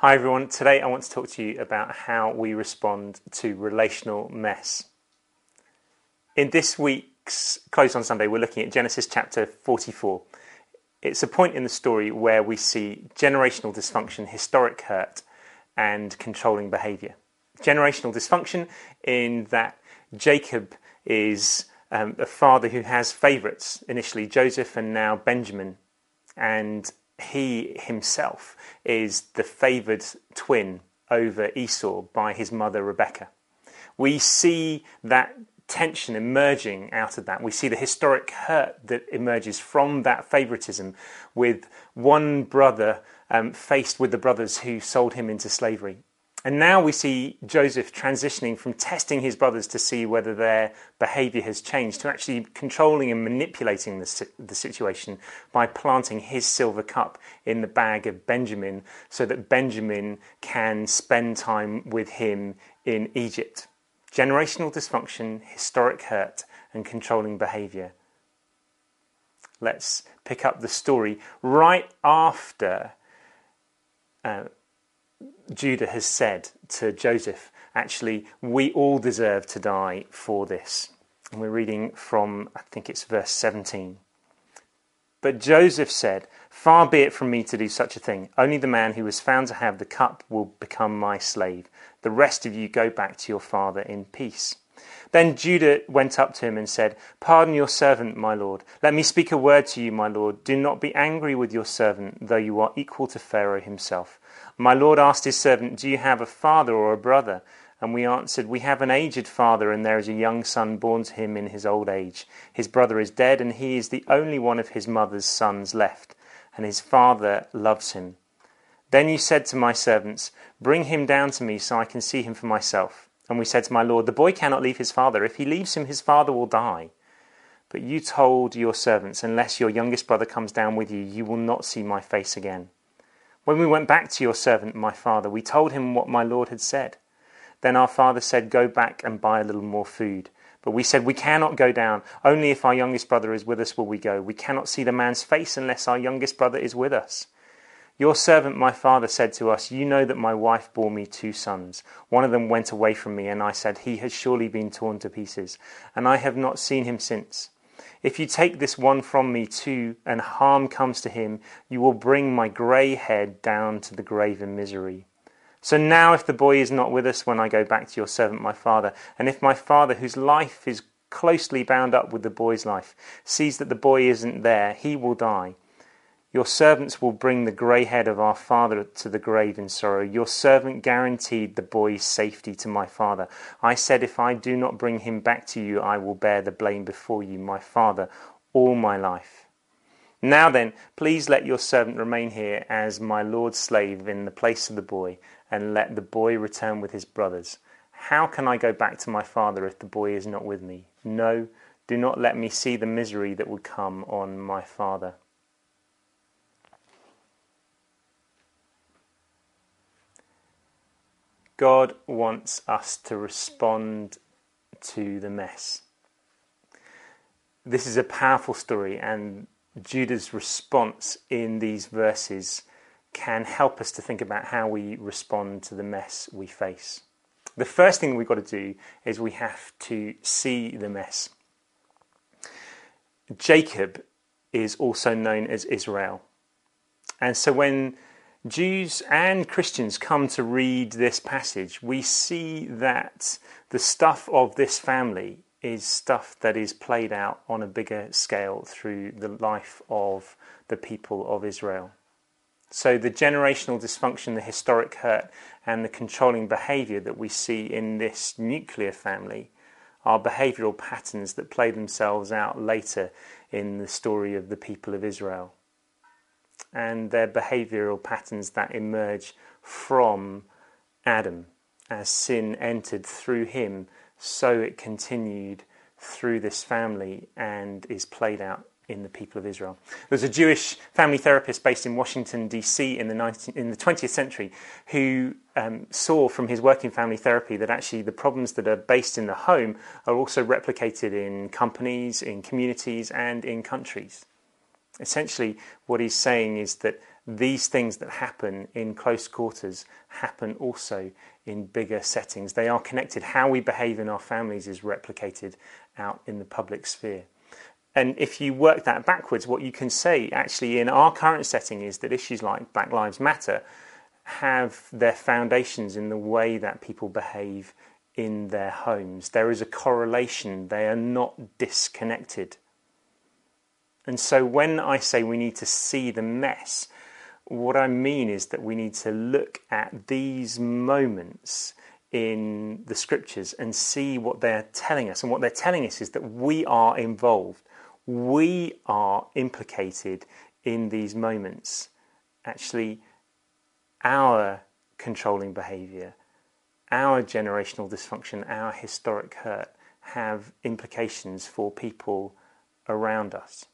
Hi everyone, today I want to talk to you about how we respond to relational mess. In this week's Close on Sunday, we're looking at Genesis chapter 44. It's a point in the story where we see generational dysfunction, historic hurt, and controlling behavior. Generational dysfunction in that Jacob is um, a father who has favorites, initially Joseph and now Benjamin, and he himself is the favored twin over Esau by his mother Rebecca. We see that tension emerging out of that. We see the historic hurt that emerges from that favoritism with one brother um, faced with the brothers who sold him into slavery. And now we see Joseph transitioning from testing his brothers to see whether their behavior has changed to actually controlling and manipulating the, the situation by planting his silver cup in the bag of Benjamin so that Benjamin can spend time with him in Egypt. Generational dysfunction, historic hurt, and controlling behavior. Let's pick up the story right after. Uh, Judah has said to Joseph, actually, we all deserve to die for this. And we're reading from, I think it's verse 17. But Joseph said, Far be it from me to do such a thing. Only the man who was found to have the cup will become my slave. The rest of you go back to your father in peace. Then Judah went up to him and said, Pardon your servant, my lord. Let me speak a word to you, my lord. Do not be angry with your servant, though you are equal to Pharaoh himself. My lord asked his servant, Do you have a father or a brother? And we answered, We have an aged father, and there is a young son born to him in his old age. His brother is dead, and he is the only one of his mother's sons left, and his father loves him. Then you said to my servants, Bring him down to me so I can see him for myself. And we said to my lord, The boy cannot leave his father. If he leaves him, his father will die. But you told your servants, Unless your youngest brother comes down with you, you will not see my face again. When we went back to your servant, my father, we told him what my lord had said. Then our father said, Go back and buy a little more food. But we said, We cannot go down. Only if our youngest brother is with us will we go. We cannot see the man's face unless our youngest brother is with us. Your servant, my father, said to us, You know that my wife bore me two sons. One of them went away from me, and I said, He has surely been torn to pieces, and I have not seen him since. If you take this one from me too, and harm comes to him, you will bring my grey head down to the grave in misery. So now, if the boy is not with us when I go back to your servant my father, and if my father, whose life is closely bound up with the boy's life, sees that the boy isn't there, he will die. Your servants will bring the grey head of our father to the grave in sorrow. Your servant guaranteed the boy's safety to my father. I said, If I do not bring him back to you, I will bear the blame before you, my father, all my life. Now then, please let your servant remain here as my lord's slave in the place of the boy, and let the boy return with his brothers. How can I go back to my father if the boy is not with me? No, do not let me see the misery that would come on my father. God wants us to respond to the mess. This is a powerful story, and Judah's response in these verses can help us to think about how we respond to the mess we face. The first thing we've got to do is we have to see the mess. Jacob is also known as Israel. And so when Jews and Christians come to read this passage, we see that the stuff of this family is stuff that is played out on a bigger scale through the life of the people of Israel. So, the generational dysfunction, the historic hurt, and the controlling behaviour that we see in this nuclear family are behavioural patterns that play themselves out later in the story of the people of Israel and their behavioral patterns that emerge from Adam as sin entered through him, so it continued through this family and is played out in the people of Israel. There was a Jewish family therapist based in Washington, D.C. in the, 19, in the 20th century who um, saw from his working family therapy that actually the problems that are based in the home are also replicated in companies, in communities, and in countries essentially what he's saying is that these things that happen in close quarters happen also in bigger settings. They are connected. How we behave in our families is replicated out in the public sphere. And if you work that backwards, what you can say actually in our current setting is that issues like Black Lives Matter have their foundations in the way that people behave in their homes. There is a correlation, they are not disconnected. And so when I say we need to see the mess, what I mean is that we need to look at these moments in the scriptures and see what they're telling us. And what they're telling us is that we are involved, we are implicated in these moments. Actually, our controlling behavior, our generational dysfunction, our historic hurt have implications for people around us.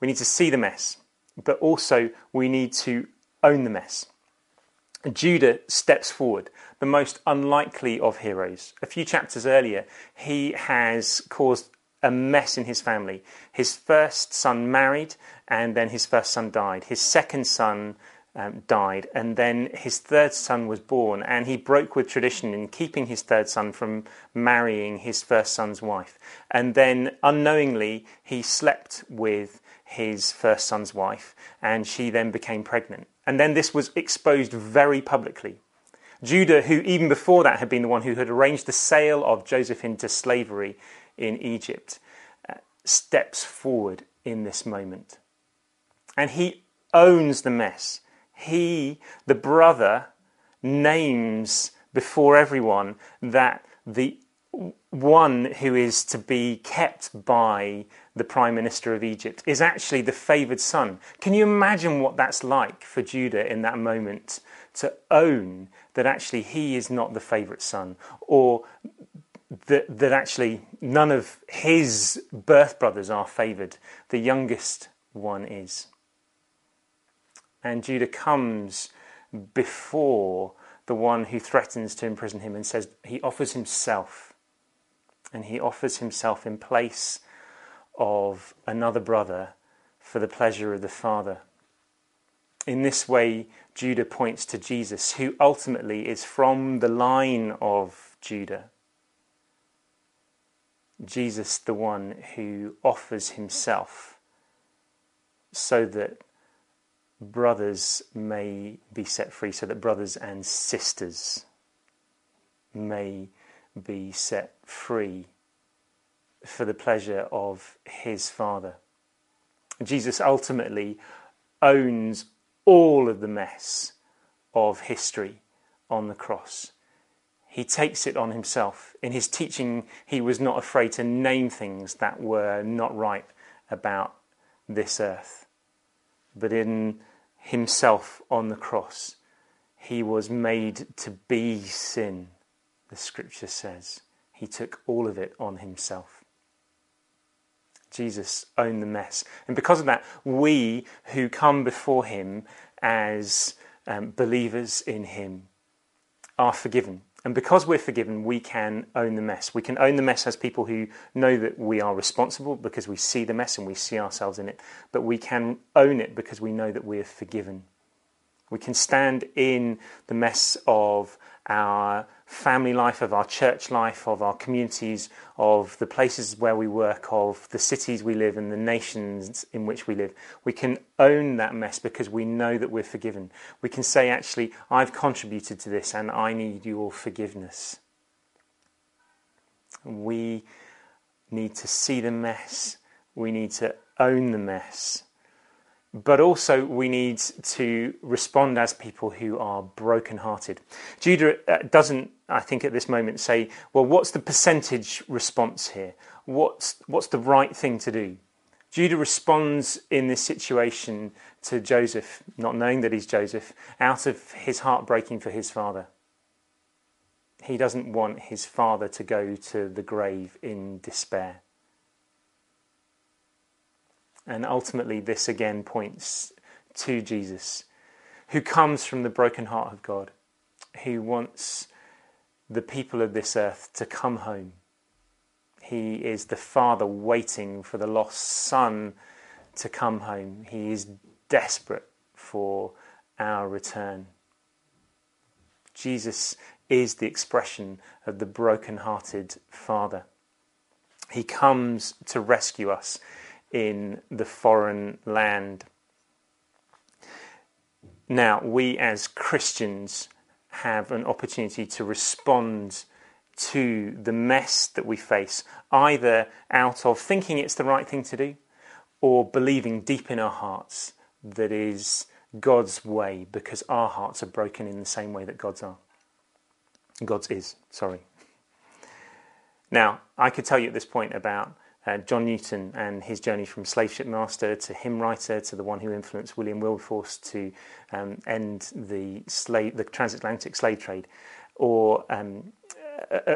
We need to see the mess, but also we need to own the mess. Judah steps forward, the most unlikely of heroes. A few chapters earlier, he has caused a mess in his family. His first son married, and then his first son died. His second son um, died, and then his third son was born, and he broke with tradition in keeping his third son from marrying his first son's wife. And then unknowingly, he slept with his first son's wife, and she then became pregnant. And then this was exposed very publicly. Judah, who even before that had been the one who had arranged the sale of Joseph into slavery in Egypt, uh, steps forward in this moment. And he owns the mess he, the brother, names before everyone that the one who is to be kept by the Prime Minister of Egypt is actually the favoured son. Can you imagine what that's like for Judah in that moment to own that actually he is not the favourite son or that, that actually none of his birth brothers are favoured? The youngest one is. And Judah comes before the one who threatens to imprison him and says he offers himself. And he offers himself in place of another brother for the pleasure of the Father. In this way, Judah points to Jesus, who ultimately is from the line of Judah. Jesus, the one who offers himself so that brothers may be set free, so that brothers and sisters may be set free for the pleasure of his Father. Jesus ultimately owns all of the mess of history on the cross. He takes it on himself. In his teaching, he was not afraid to name things that were not right about this earth. But in himself on the cross. He was made to be sin, the scripture says. He took all of it on himself. Jesus owned the mess. And because of that, we who come before him as um, believers in him are forgiven. And because we're forgiven, we can own the mess. We can own the mess as people who know that we are responsible because we see the mess and we see ourselves in it. But we can own it because we know that we are forgiven. We can stand in the mess of our family life, of our church life, of our communities, of the places where we work, of the cities we live and the nations in which we live. We can own that mess because we know that we're forgiven. We can say, actually, I've contributed to this and I need your forgiveness. We need to see the mess, we need to own the mess but also we need to respond as people who are broken-hearted. Judah uh, doesn't, I think, at this moment say, "Well, what's the percentage response here? What's what's the right thing to do?" Judah responds in this situation to Joseph, not knowing that he's Joseph, out of his heart breaking for his father. He doesn't want his father to go to the grave in despair. And ultimately, this again points to Jesus, who comes from the broken heart of God, who wants the people of this earth to come home. He is the Father waiting for the lost Son to come home. He is desperate for our return. Jesus is the expression of the broken-hearted Father. He comes to rescue us in the foreign land. Now, we as Christians have an opportunity to respond to the mess that we face, either out of thinking it's the right thing to do or believing deep in our hearts that is God's way because our hearts are broken in the same way that God's are. God's is, sorry. Now, I could tell you at this point about uh, John Newton and his journey from slave ship master to hymn writer to the one who influenced William Wilberforce to um, end the slave, the transatlantic slave trade, or um,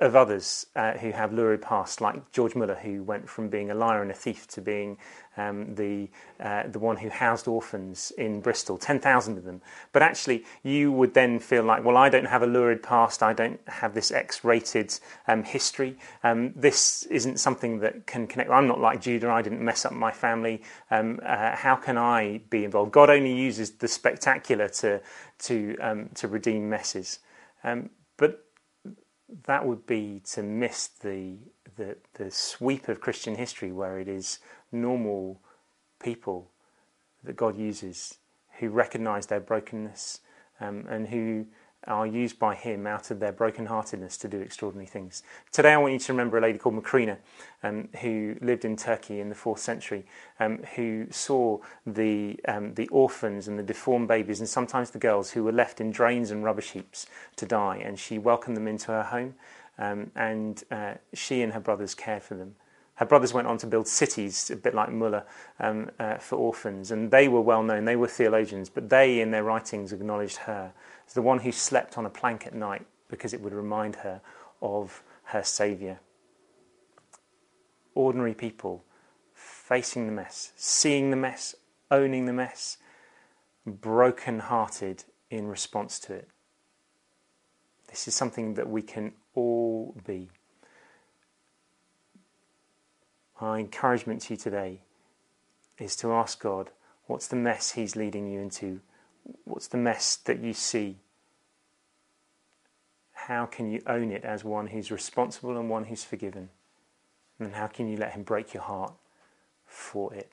of others uh, who have lurid past, like George Muller, who went from being a liar and a thief to being um, the uh, the one who housed orphans in Bristol, ten thousand of them. But actually, you would then feel like, well, I don't have a lurid past. I don't have this X-rated um, history. Um, this isn't something that can connect. I'm not like Judah. I didn't mess up my family. Um, uh, how can I be involved? God only uses the spectacular to to um, to redeem messes. Um, but that would be to miss the, the, the sweep of Christian history where it is normal people that God uses who recognize their brokenness um, and who are used by Him out of their brokenheartedness to do extraordinary things. Today, I want you to remember a lady called Macrina, um, who lived in Turkey in the fourth century, um, who saw the um, the orphans and the deformed babies, and sometimes the girls who were left in drains and rubbish heaps to die, and she welcomed them into her home, um, and uh, she and her brothers cared for them. Her brothers went on to build cities, a bit like Muller, um, uh, for orphans, and they were well known. They were theologians, but they, in their writings, acknowledged her as the one who slept on a plank at night because it would remind her of her Saviour. Ordinary people facing the mess, seeing the mess, owning the mess, broken hearted in response to it. This is something that we can all be. My encouragement to you today is to ask God, what's the mess He's leading you into? What's the mess that you see? How can you own it as one who's responsible and one who's forgiven? And how can you let Him break your heart for it?